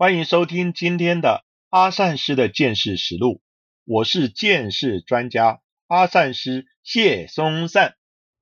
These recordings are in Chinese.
欢迎收听今天的阿善师的见识实录。我是见识专家阿善师谢松善。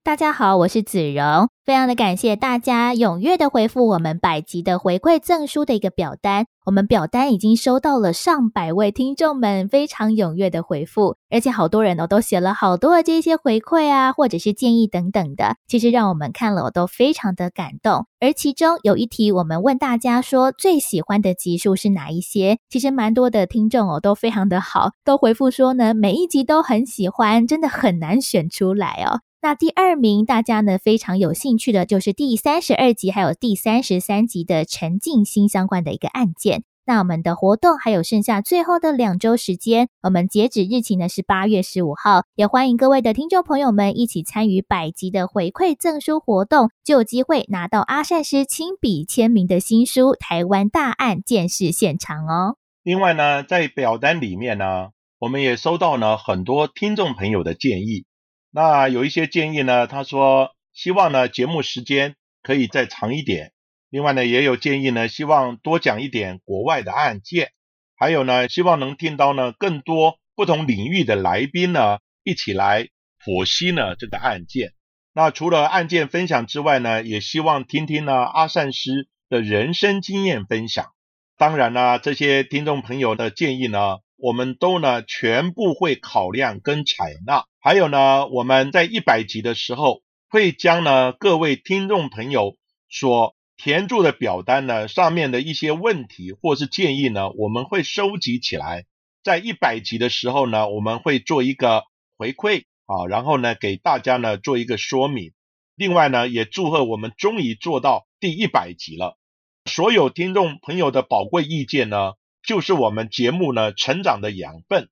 大家好，我是子荣，非常的感谢大家踊跃的回复我们百集的回馈赠书的一个表单。我们表单已经收到了上百位听众们非常踊跃的回复，而且好多人哦都写了好多的这些回馈啊，或者是建议等等的，其实让我们看了我都非常的感动。而其中有一题，我们问大家说最喜欢的集数是哪一些？其实蛮多的听众哦都非常的好，都回复说呢每一集都很喜欢，真的很难选出来哦。那第二名，大家呢非常有兴趣的，就是第三十二集还有第三十三集的陈静心相关的一个案件。那我们的活动还有剩下最后的两周时间，我们截止日期呢是八月十五号，也欢迎各位的听众朋友们一起参与百集的回馈赠书活动，就有机会拿到阿善师亲笔签名的新书《台湾大案见识现场》哦。另外呢，在表单里面呢，我们也收到了很多听众朋友的建议。那有一些建议呢，他说希望呢节目时间可以再长一点。另外呢，也有建议呢，希望多讲一点国外的案件。还有呢，希望能听到呢更多不同领域的来宾呢一起来剖析呢这个案件。那除了案件分享之外呢，也希望听听呢阿善师的人生经验分享。当然呢，这些听众朋友的建议呢。我们都呢全部会考量跟采纳，还有呢，我们在一百集的时候会将呢各位听众朋友所填注的表单呢上面的一些问题或是建议呢，我们会收集起来，在一百集的时候呢，我们会做一个回馈啊，然后呢给大家呢做一个说明。另外呢，也祝贺我们终于做到第一百集了，所有听众朋友的宝贵意见呢。就是我们节目呢成长的养分，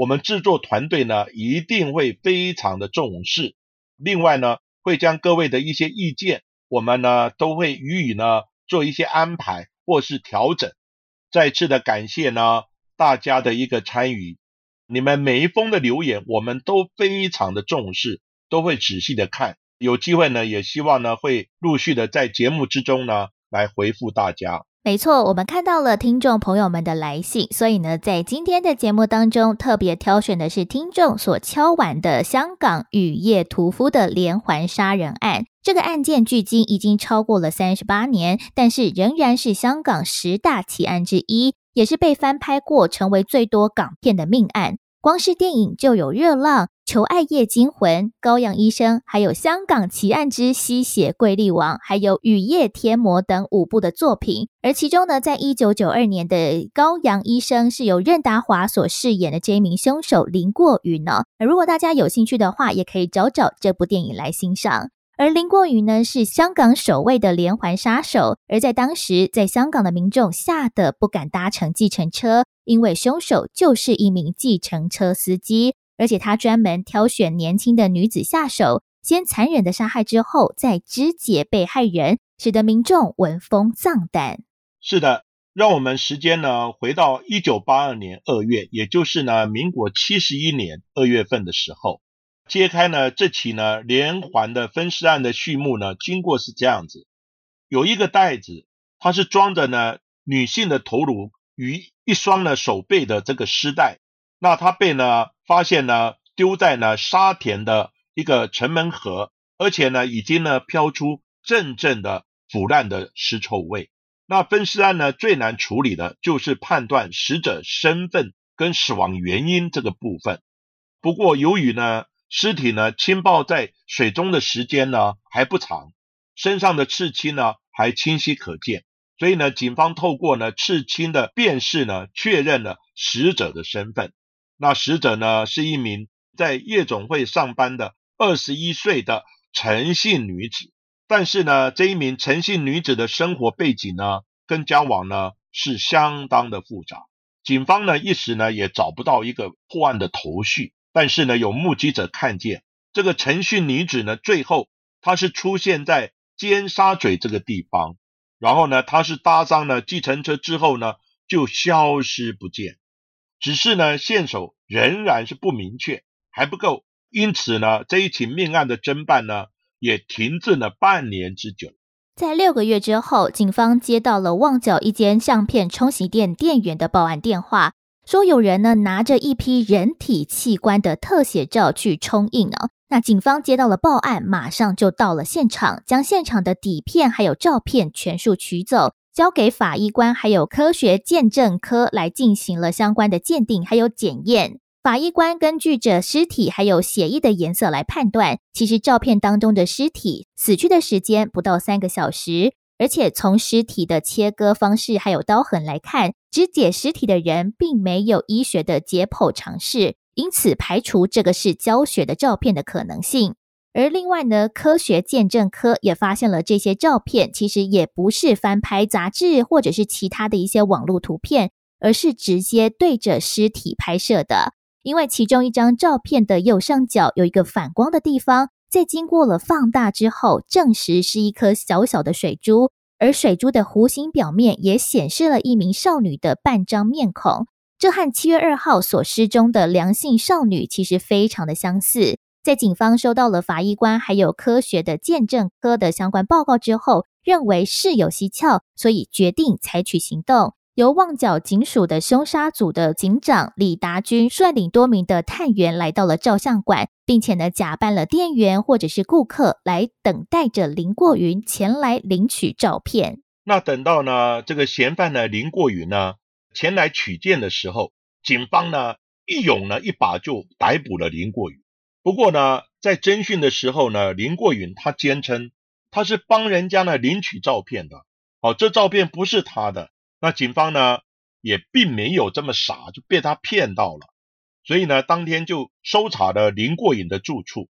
我们制作团队呢一定会非常的重视。另外呢，会将各位的一些意见，我们呢都会予以呢做一些安排或是调整。再次的感谢呢大家的一个参与，你们每一封的留言，我们都非常的重视，都会仔细的看。有机会呢，也希望呢会陆续的在节目之中呢来回复大家。没错，我们看到了听众朋友们的来信，所以呢，在今天的节目当中，特别挑选的是听众所敲碗的香港雨夜屠夫的连环杀人案。这个案件距今已经超过了三十八年，但是仍然是香港十大奇案之一，也是被翻拍过，成为最多港片的命案。光是电影就有《热浪》《求爱夜惊魂》《羔羊医生》，还有《香港奇案之吸血贵丽王》，还有《雨夜天魔》等五部的作品。而其中呢，在一九九二年的《羔羊医生》是由任达华所饰演的这一名凶手林过云呢。如果大家有兴趣的话，也可以找找这部电影来欣赏。而林过云呢，是香港首位的连环杀手。而在当时，在香港的民众吓得不敢搭乘计程车，因为凶手就是一名计程车司机，而且他专门挑选年轻的女子下手，先残忍的杀害，之后再肢解被害人，使得民众闻风丧胆。是的，让我们时间呢回到一九八二年二月，也就是呢民国七十一年二月份的时候。揭开呢这起呢连环的分尸案的序幕呢，经过是这样子：有一个袋子，它是装着呢女性的头颅与一双呢手背的这个尸袋。那它被呢发现呢丢在呢沙田的一个城门河，而且呢已经呢飘出阵阵的腐烂的尸臭味。那分尸案呢最难处理的就是判断死者身份跟死亡原因这个部分。不过由于呢尸体呢，浸泡在水中的时间呢还不长，身上的刺青呢还清晰可见，所以呢，警方透过呢刺青的辨识呢，确认了死者的身份。那死者呢是一名在夜总会上班的二十一岁的陈姓女子，但是呢，这一名陈姓女子的生活背景呢跟交往呢是相当的复杂，警方呢一时呢也找不到一个破案的头绪，但是呢有目击者看见这个陈姓女子呢最后她是出现在尖沙咀这个地方，然后呢她是搭上了计程车之后呢就消失不见，只是呢线索仍然是不明确，还不够，因此呢这一起命案的侦办呢也停滞了半年之久。在六个月之后，警方接到了旺角一间相片冲洗店店员的报案电话，说有人呢拿着一批人体器官的特写照去冲印哦。那警方接到了报案，马上就到了现场，将现场的底片还有照片全数取走，交给法医官还有科学鉴证科来进行了相关的鉴定还有检验。法医官根据着尸体还有血液的颜色来判断，其实照片当中的尸体死去的时间不到三个小时，而且从尸体的切割方式还有刀痕来看，肢解尸体的人并没有医学的解剖尝试，因此排除这个是教学的照片的可能性。而另外呢，科学鉴证科也发现了这些照片其实也不是翻拍杂志或者是其他的一些网络图片，而是直接对着尸体拍摄的。因为其中一张照片的右上角有一个反光的地方，在经过了放大之后，证实是一颗小小的水珠，而水珠的弧形表面也显示了一名少女的半张面孔，这和七月二号所失踪的良性少女其实非常的相似。在警方收到了法医官还有科学的鉴证科的相关报告之后，认为事有蹊跷，所以决定采取行动。由旺角警署的凶杀组的警长李达军率领多名的探员来到了照相馆，并且呢假扮了店员或者是顾客来等待着林过云前来领取照片。那等到呢这个嫌犯呢林过云呢前来取件的时候，警方呢一勇呢一把就逮捕了林过云。不过呢在侦讯的时候呢，林过云他坚称他是帮人家呢领取照片的，哦这照片不是他的。那警方呢也并没有这么傻，就被他骗到了，所以呢当天就搜查了林过瘾的住处。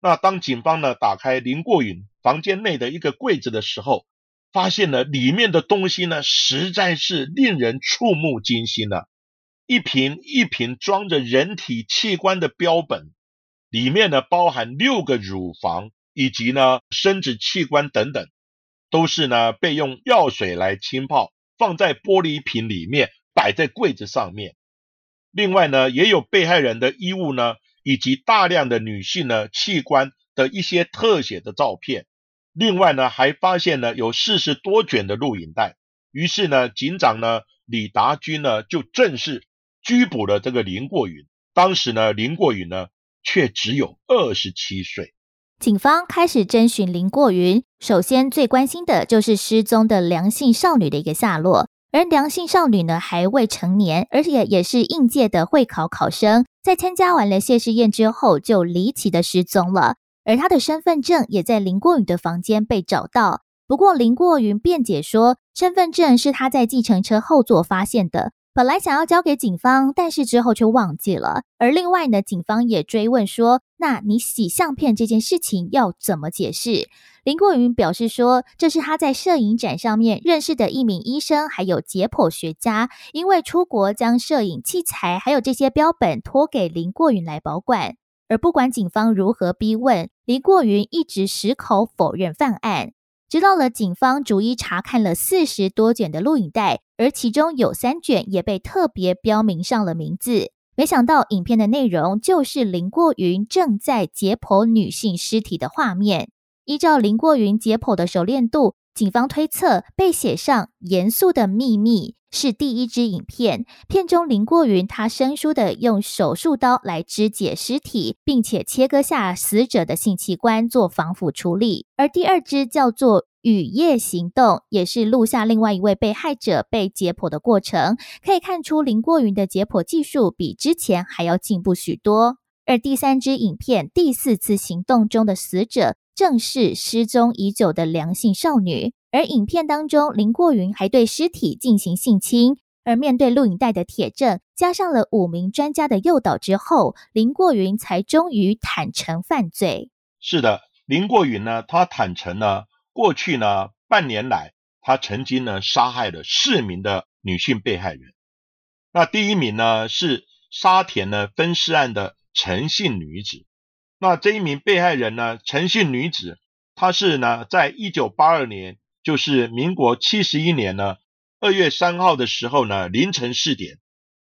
那当警方呢打开林过瘾房间内的一个柜子的时候，发现了里面的东西呢实在是令人触目惊心了。一瓶一瓶装着人体器官的标本，里面呢包含六个乳房以及呢生殖器官等等，都是呢被用药水来浸泡。放在玻璃瓶里面，摆在柜子上面。另外呢，也有被害人的衣物呢，以及大量的女性呢器官的一些特写的照片。另外呢，还发现了有四十多卷的录影带。于是呢，警长呢李达军呢就正式拘捕了这个林过云。当时呢，林过云呢却只有二十七岁。警方开始征询林过云，首先最关心的就是失踪的良性少女的一个下落。而良性少女呢还未成年，而且也是应届的会考考生，在参加完了谢师宴之后就离奇的失踪了。而她的身份证也在林过云的房间被找到，不过林过云辩解说，身份证是他在计程车后座发现的。本来想要交给警方，但是之后却忘记了。而另外呢，警方也追问说：“那你洗相片这件事情要怎么解释？”林过云表示说：“这是他在摄影展上面认识的一名医生，还有解剖学家，因为出国将摄影器材还有这些标本托给林过云来保管。而不管警方如何逼问，林过云一直矢口否认犯案。”知道了警方逐一查看了四十多卷的录影带，而其中有三卷也被特别标明上了名字。没想到影片的内容就是林过云正在解剖女性尸体的画面。依照林过云解剖的熟练度，警方推测被写上“严肃的秘密”。是第一支影片，片中林过云他生疏的用手术刀来肢解尸体，并且切割下死者的性器官做防腐处理。而第二支叫做雨夜行动，也是录下另外一位被害者被解剖的过程，可以看出林过云的解剖技术比之前还要进步许多。而第三支影片第四次行动中的死者，正是失踪已久的良性少女。而影片当中，林过云还对尸体进行性侵，而面对录影带的铁证，加上了五名专家的诱导之后，林过云才终于坦诚犯罪。是的，林过云呢，他坦诚呢，过去呢半年来，他曾经呢杀害了四名的女性被害人。那第一名呢是沙田呢分尸案的陈姓女子。那这一名被害人呢，陈姓女子，她是呢在一九八二年，就是民国七十一年呢二月三号的时候呢凌晨四点，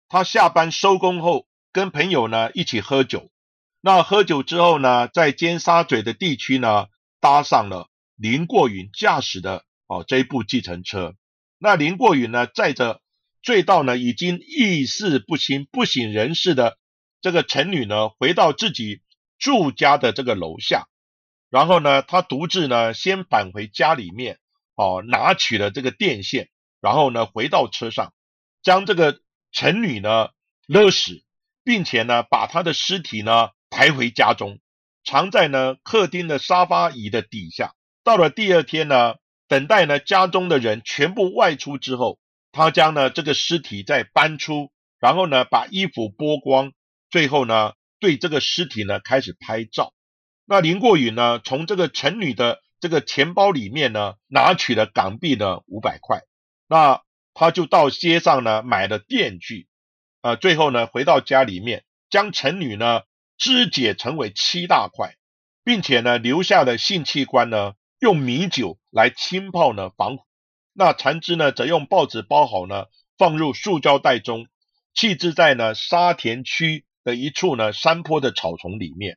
她下班收工后跟朋友呢一起喝酒。那喝酒之后呢，在尖沙咀的地区呢搭上了林过云驾驶的哦这一部计程车。那林过云呢载着。醉到呢，已经意识不清、不省人事的这个陈女呢，回到自己住家的这个楼下，然后呢，他独自呢，先返回家里面，哦，拿取了这个电线，然后呢，回到车上，将这个陈女呢勒死，并且呢，把她的尸体呢抬回家中，藏在呢客厅的沙发椅的底下。到了第二天呢，等待呢家中的人全部外出之后。他将呢这个尸体再搬出，然后呢把衣服剥光，最后呢对这个尸体呢开始拍照。那林过宇呢从这个陈女的这个钱包里面呢拿取了港币呢五百块，那他就到街上呢买了电锯，呃最后呢回到家里面将陈女呢肢解成为七大块，并且呢留下的性器官呢用米酒来浸泡呢防腐。那残肢呢，则用报纸包好呢，放入塑胶袋中，弃置在呢沙田区的一处呢山坡的草丛里面。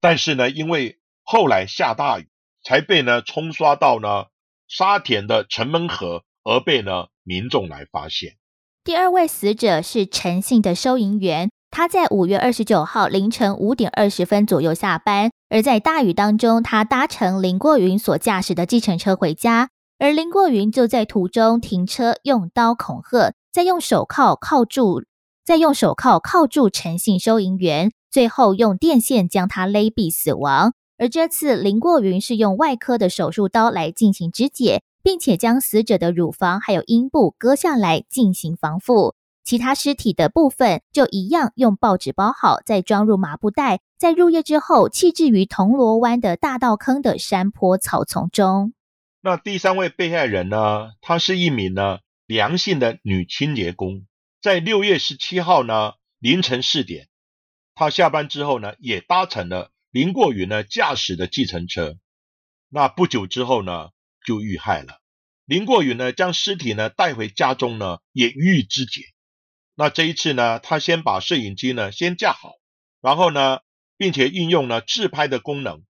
但是呢，因为后来下大雨，才被呢冲刷到呢沙田的城门河，而被呢民众来发现。第二位死者是陈姓的收银员，他在五月二十九号凌晨五点二十分左右下班，而在大雨当中，他搭乘林过云所驾驶的计程车回家。而林过云就在途中停车，用刀恐吓，再用手铐铐住，再用手铐铐住陈姓收银员，最后用电线将他勒毙死亡。而这次林过云是用外科的手术刀来进行肢解，并且将死者的乳房还有阴部割下来进行防腐，其他尸体的部分就一样用报纸包好，再装入麻布袋，在入夜之后弃置于铜锣湾的大道坑的山坡草丛中。那第三位被害人呢？她是一名呢良性的女清洁工，在六月十七号呢凌晨四点，他下班之后呢，也搭乘了林过云呢驾驶的计程车。那不久之后呢，就遇害了。林过云呢将尸体呢带回家中呢，也予以肢解。那这一次呢，他先把摄影机呢先架好，然后呢，并且运用了自拍的功能。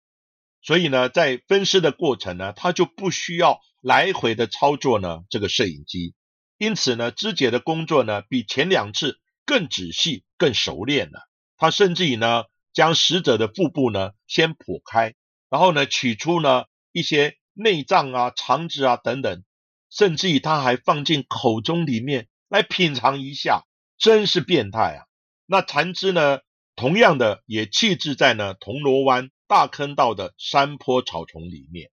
所以呢，在分尸的过程呢，他就不需要来回的操作呢这个摄影机，因此呢，肢解的工作呢比前两次更仔细、更熟练了。他甚至于呢，将死者的腹部呢先剖开，然后呢取出呢一些内脏啊、肠子啊等等，甚至于他还放进口中里面来品尝一下，真是变态啊！那残肢呢，同样的也弃置在呢铜锣湾。大坑道的山坡草丛里面，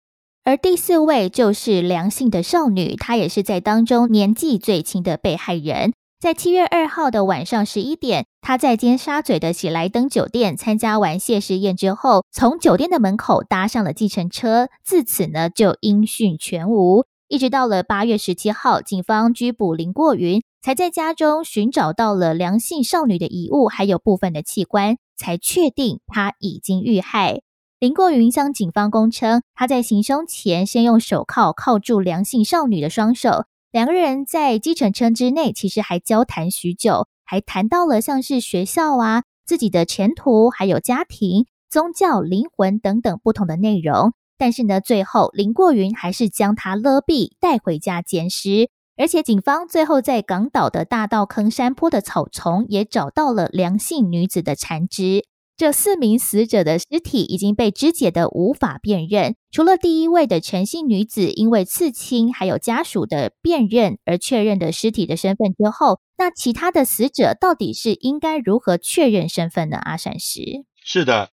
而第四位就是良性的少女，她也是在当中年纪最轻的被害人。在七月二号的晚上十一点，她在尖沙咀的喜来登酒店参加完谢师宴之后，从酒店的门口搭上了计程车，自此呢就音讯全无。一直到了八月十七号，警方拘捕林过云，才在家中寻找到了良性少女的遗物，还有部分的器官。才确定她已经遇害。林过云向警方供称，他在行凶前先用手铐铐住良性少女的双手，两个人在计程车之内其实还交谈许久，还谈到了像是学校啊、自己的前途、还有家庭、宗教、灵魂等等不同的内容。但是呢，最后林过云还是将他勒毙，带回家捡尸。而且，警方最后在港岛的大道坑山坡的草丛也找到了良性女子的残肢。这四名死者的尸体已经被肢解的无法辨认，除了第一位的陈姓女子，因为刺青还有家属的辨认而确认的尸体的身份之后，那其他的死者到底是应该如何确认身份呢？阿善师是的，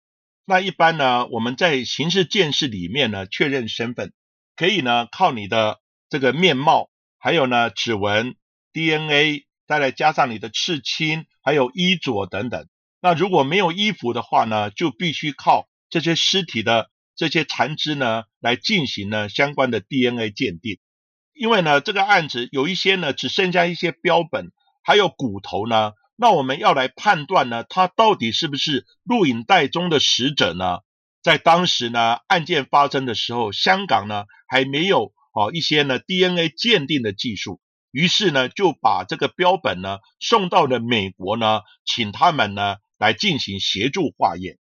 那一般呢，我们在刑事鉴识里面呢，确认身份可以呢靠你的这个面貌。还有呢，指纹、DNA，再来加上你的刺青，还有衣着等等。那如果没有衣服的话呢，就必须靠这些尸体的这些残肢呢来进行呢相关的 DNA 鉴定。因为呢，这个案子有一些呢只剩下一些标本，还有骨头呢，那我们要来判断呢，他到底是不是录影带中的死者呢？在当时呢，案件发生的时候，香港呢还没有哦一些呢 DNA 鉴定的技术，于是呢就把这个标本呢送到了美国呢，请他们呢来进行协助化验。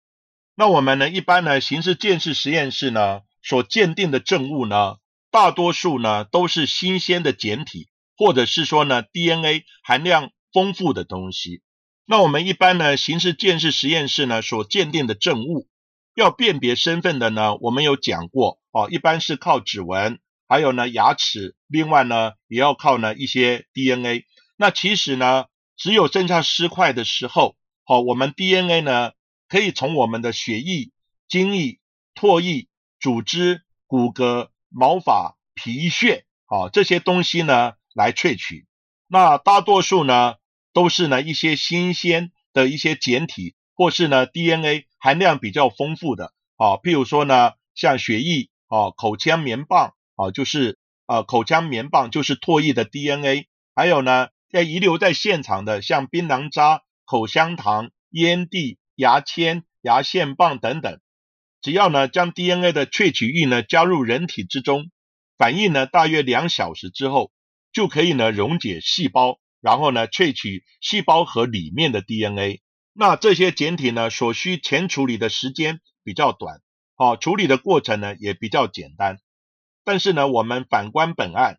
那我们呢一般呢刑事鉴识实验室呢所鉴定的证物呢，大多数呢都是新鲜的简体，或者是说呢 DNA 含量丰富的东西。那我们一般呢刑事鉴识实验室呢所鉴定的证物。要辨别身份的呢，我们有讲过哦，一般是靠指纹，还有呢牙齿，另外呢也要靠呢一些 DNA。那其实呢，只有剩下尸块的时候，好，我们 DNA 呢可以从我们的血液、精液、唾液、组织、骨骼、毛发、皮屑，好这些东西呢来萃取。那大多数呢都是呢一些新鲜的一些简体，或是呢 DNA。含量比较丰富的啊，譬如说呢，像血液啊、口腔棉棒啊，就是呃口腔棉棒就是唾液的 DNA，还有呢，在遗留在现场的像槟榔渣、口香糖、烟蒂、牙签、牙线棒等等，只要呢将 DNA 的萃取液呢加入人体之中，反应呢大约两小时之后，就可以呢溶解细胞，然后呢萃取细胞核里面的 DNA。那这些简体呢，所需前处理的时间比较短，好处理的过程呢也比较简单。但是呢，我们反观本案，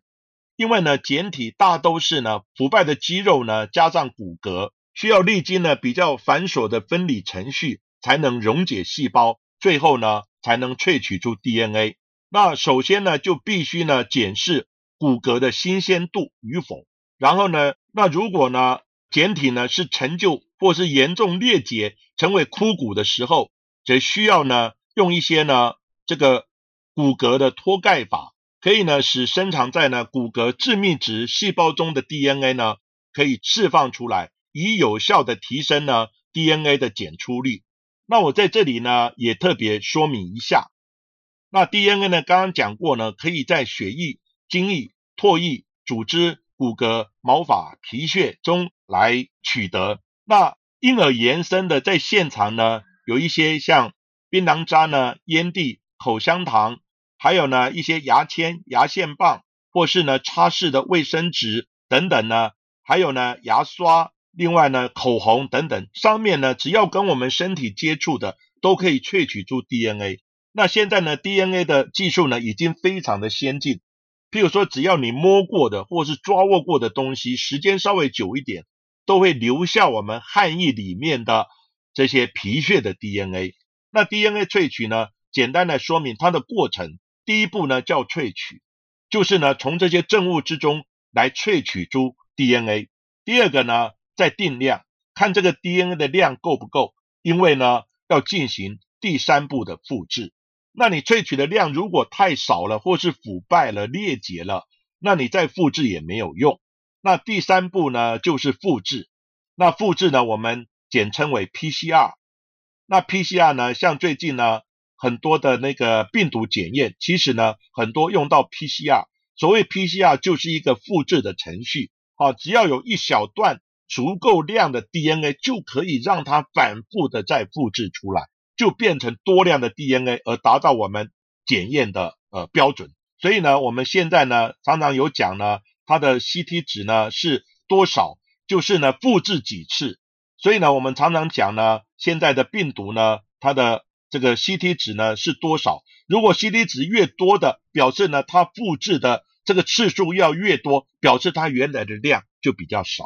因为呢简体大都是呢腐败的肌肉呢加上骨骼，需要历经呢比较繁琐的分离程序，才能溶解细胞，最后呢才能萃取出 DNA。那首先呢就必须呢检视骨骼的新鲜度与否，然后呢，那如果呢简体呢是陈旧。或是严重裂解成为枯骨的时候，则需要呢用一些呢这个骨骼的脱钙法，可以呢使深藏在呢骨骼致密质细胞中的 DNA 呢可以释放出来，以有效的提升呢 DNA 的检出率。那我在这里呢也特别说明一下，那 DNA 呢刚刚讲过呢，可以在血液、精液、唾液、组织、骨骼、毛发、皮屑中来取得。那因而延伸的，在现场呢，有一些像槟榔渣呢、烟蒂、口香糖，还有呢一些牙签、牙线棒，或是呢擦拭的卫生纸等等呢，还有呢牙刷，另外呢口红等等，上面呢只要跟我们身体接触的，都可以萃取出 DNA。那现在呢 DNA 的技术呢已经非常的先进，譬如说只要你摸过的或是抓握过的东西，时间稍微久一点。都会留下我们汗液里面的这些皮屑的 DNA。那 DNA 萃取呢？简单的说明它的过程。第一步呢叫萃取，就是呢从这些证物之中来萃取出 DNA。第二个呢再定量，看这个 DNA 的量够不够，因为呢要进行第三步的复制。那你萃取的量如果太少了，或是腐败了、裂解了，那你再复制也没有用。那第三步呢，就是复制。那复制呢，我们简称为 PCR。那 PCR 呢，像最近呢，很多的那个病毒检验，其实呢，很多用到 PCR。所谓 PCR 就是一个复制的程序。啊，只要有一小段足够量的 DNA，就可以让它反复的再复制出来，就变成多量的 DNA，而达到我们检验的呃标准。所以呢，我们现在呢，常常有讲呢。它的 CT 值呢是多少？就是呢复制几次。所以呢，我们常常讲呢，现在的病毒呢，它的这个 CT 值呢是多少？如果 CT 值越多的，表示呢它复制的这个次数要越多，表示它原来的量就比较少。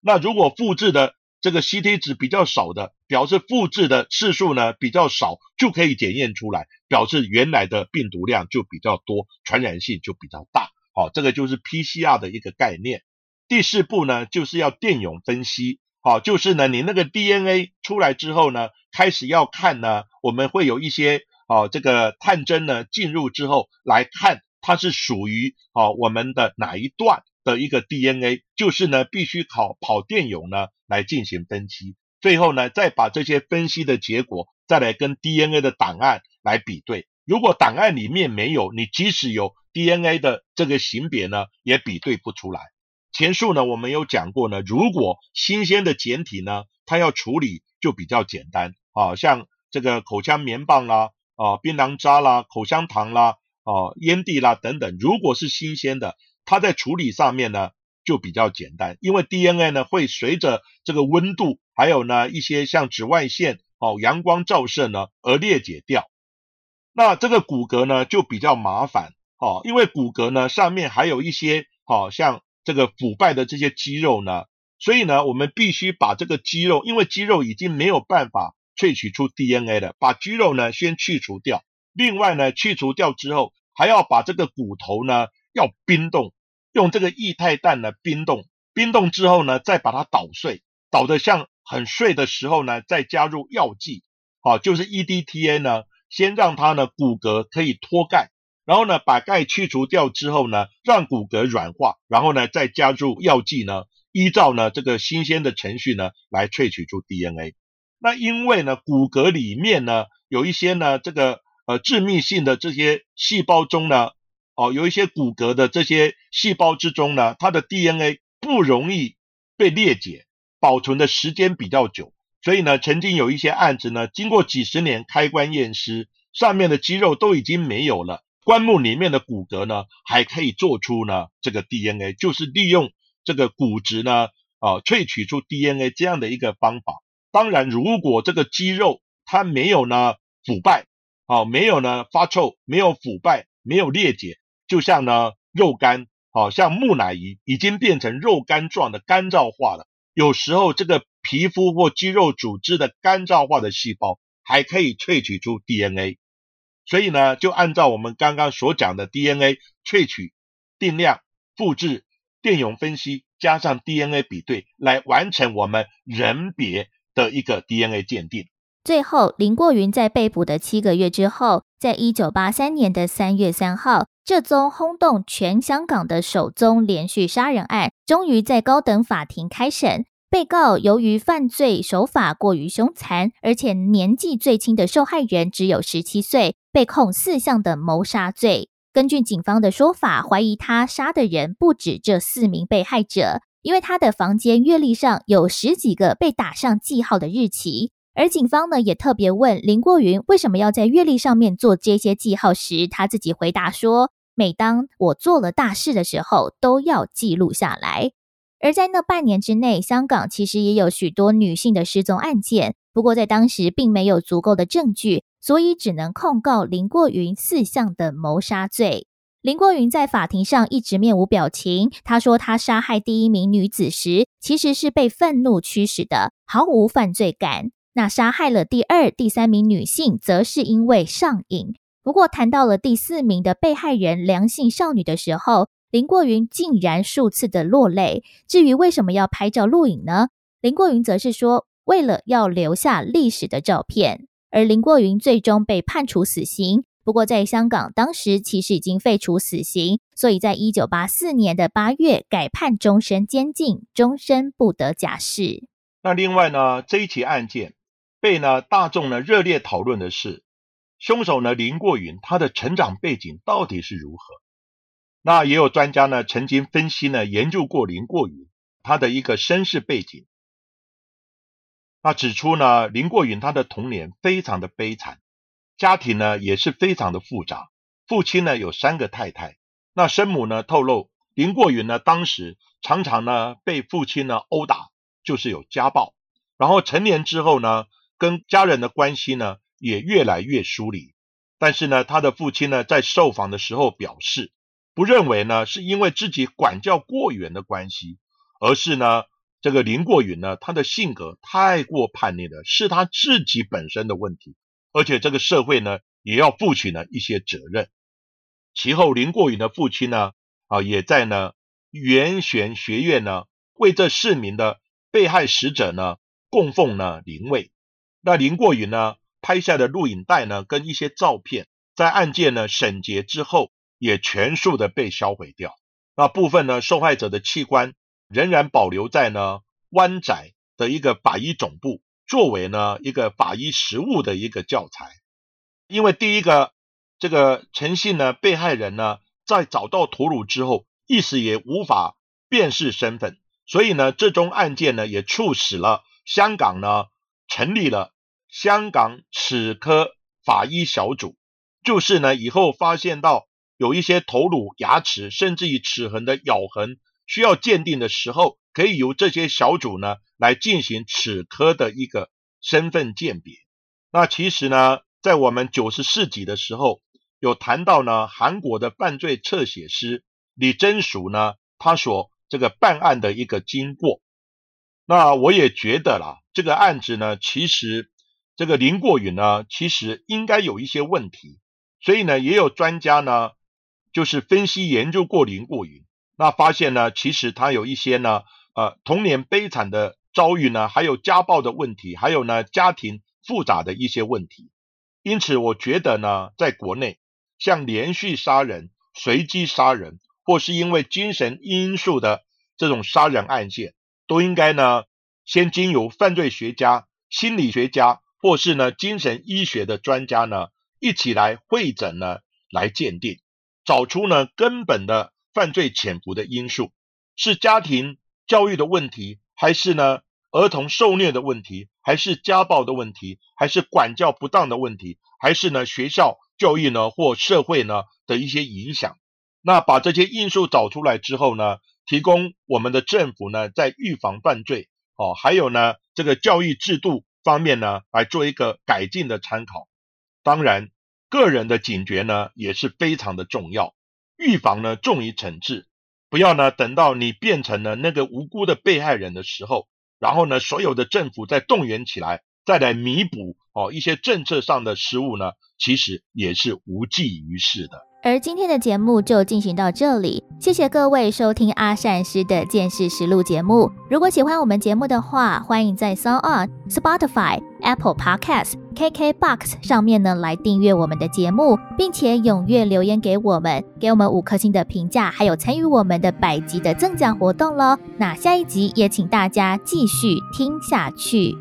那如果复制的这个 CT 值比较少的，表示复制的次数呢比较少，就可以检验出来，表示原来的病毒量就比较多，传染性就比较大。好，这个就是 PCR 的一个概念。第四步呢，就是要电泳分析。好，就是呢，你那个 DNA 出来之后呢，开始要看呢，我们会有一些哦，这个探针呢进入之后来看它是属于哦我们的哪一段的一个 DNA，就是呢必须考跑电泳呢来进行分析。最后呢，再把这些分析的结果再来跟 DNA 的档案来比对。如果档案里面没有，你即使有。DNA 的这个型别呢，也比对不出来。前述呢，我们有讲过呢，如果新鲜的简体呢，它要处理就比较简单啊，像这个口腔棉棒啦，啊，槟榔渣啦，口香糖啦，啊，烟蒂啦等等，如果是新鲜的，它在处理上面呢就比较简单，因为 DNA 呢会随着这个温度，还有呢一些像紫外线哦，阳光照射呢而裂解掉。那这个骨骼呢就比较麻烦哦，因为骨骼呢上面还有一些好像。这个腐败的这些肌肉呢，所以呢，我们必须把这个肌肉，因为肌肉已经没有办法萃取出 DNA 了，把肌肉呢先去除掉。另外呢，去除掉之后，还要把这个骨头呢要冰冻，用这个液态氮呢冰冻，冰冻之后呢，再把它捣碎，捣得像很碎的时候呢，再加入药剂，好，就是 EDTA 呢，先让它呢骨骼可以脱钙。然后呢，把钙去除掉之后呢，让骨骼软化，然后呢，再加入药剂呢，依照呢这个新鲜的程序呢，来萃取出 DNA。那因为呢，骨骼里面呢有一些呢这个呃致密性的这些细胞中呢，哦，有一些骨骼的这些细胞之中呢，它的 DNA 不容易被裂解，保存的时间比较久，所以呢，曾经有一些案子呢，经过几十年开棺验尸，上面的肌肉都已经没有了。棺木里面的骨骼呢，还可以做出呢这个 DNA，就是利用这个骨质呢啊萃取出 DNA 这样的一个方法。当然，如果这个肌肉它没有呢腐败，啊没有呢发臭，没有腐败，没有裂解，就像呢肉干，好像木乃伊已经变成肉干状的干燥化了。有时候这个皮肤或肌肉组织的干燥化的细胞还可以萃取出 DNA。所以呢，就按照我们刚刚所讲的 DNA 萃取、定量、复制、电泳分析，加上 DNA 比对，来完成我们人别的一个 DNA 鉴定。最后，林过云在被捕的七个月之后，在一九八三年的三月三号，这宗轰动全香港的首宗连续杀人案，终于在高等法庭开审。被告由于犯罪手法过于凶残，而且年纪最轻的受害人只有十七岁，被控四项的谋杀罪。根据警方的说法，怀疑他杀的人不止这四名被害者，因为他的房间阅历上有十几个被打上记号的日期。而警方呢，也特别问林过云为什么要在阅历上面做这些记号时，他自己回答说：“每当我做了大事的时候，都要记录下来。”而在那半年之内，香港其实也有许多女性的失踪案件，不过在当时并没有足够的证据，所以只能控告林过云四项的谋杀罪。林过云在法庭上一直面无表情，他说他杀害第一名女子时，其实是被愤怒驱使的，毫无犯罪感。那杀害了第二、第三名女性，则是因为上瘾。不过谈到了第四名的被害人良性少女的时候，林过云竟然数次的落泪。至于为什么要拍照录影呢？林过云则是说，为了要留下历史的照片。而林过云最终被判处死刑。不过在香港当时其实已经废除死刑，所以在一九八四年的八月改判终身监禁，终身不得假释。那另外呢，这一起案件被呢大众呢热烈讨论的是，凶手呢林过云他的成长背景到底是如何？那也有专家呢，曾经分析呢，研究过林过云他的一个身世背景。那指出呢，林过云他的童年非常的悲惨，家庭呢也是非常的复杂。父亲呢有三个太太，那生母呢透露，林过云呢当时常常呢被父亲呢殴打，就是有家暴。然后成年之后呢，跟家人的关系呢也越来越疏离。但是呢，他的父亲呢在受访的时候表示。不认为呢，是因为自己管教过严的关系，而是呢，这个林过云呢，他的性格太过叛逆了，是他自己本身的问题，而且这个社会呢，也要负起呢一些责任。其后，林过云的父亲呢，啊，也在呢元玄学院呢，为这四名的被害死者呢供奉呢灵位。那林过云呢拍下的录影带呢，跟一些照片，在案件呢审结之后。也全数的被销毁掉。那部分呢，受害者的器官仍然保留在呢湾仔的一个法医总部，作为呢一个法医实务的一个教材。因为第一个这个诚信呢，被害人呢在找到头颅之后，一时也无法辨识身份。所以呢，这宗案件呢，也促使了香港呢成立了香港齿科法医小组，就是呢以后发现到有一些头颅、牙齿，甚至于齿痕的咬痕需要鉴定的时候，可以由这些小组呢来进行齿科的一个身份鉴别。那其实呢，在我们九十四集的时候，有谈到呢韩国的犯罪侧写师李真淑呢，他所这个办案的一个经过，那我也觉得啦，这个案子呢，其实这个林过云呢，其实应该有一些问题，所以呢，也有专家呢，就是分析研究过林过云，那发现呢，其实他有一些呢，呃，童年悲惨的遭遇呢，还有家暴的问题，还有呢，家庭复杂的一些问题，因此我觉得呢，在国内像连续杀人、随机杀人。或是因为精神因素的这种杀人案件，都应该呢先经由犯罪学家、心理学家，或是呢精神医学的专家呢一起来会诊呢来鉴定，找出呢根本的犯罪潜伏的因素，是家庭教育的问题，还是呢儿童受虐的问题，还是家暴的问题，还是管教不当的问题，还是呢学校教育呢或社会呢的一些影响。那把这些因素找出来之后呢，提供我们的政府呢，在预防犯罪哦，还有呢，这个教育制度方面呢，来做一个改进的参考。当然，个人的警觉呢，也是非常的重要。预防呢，重于惩治，不要呢，等到你变成了那个无辜的被害人的时候，然后呢，所有的政府再动员起来，再来弥补哦一些政策上的失误呢，其实也是无济于事的。而今天的节目就进行到这里，谢谢各位收听阿善师的《见识实录》节目。如果喜欢我们节目的话，欢迎在 s o n On、Spotify、Apple Podcasts、KKBox 上面呢来订阅我们的节目，并且踊跃留言给我们，给我们五颗星的评价，还有参与我们的百集的赠奖活动喽。那下一集也请大家继续听下去。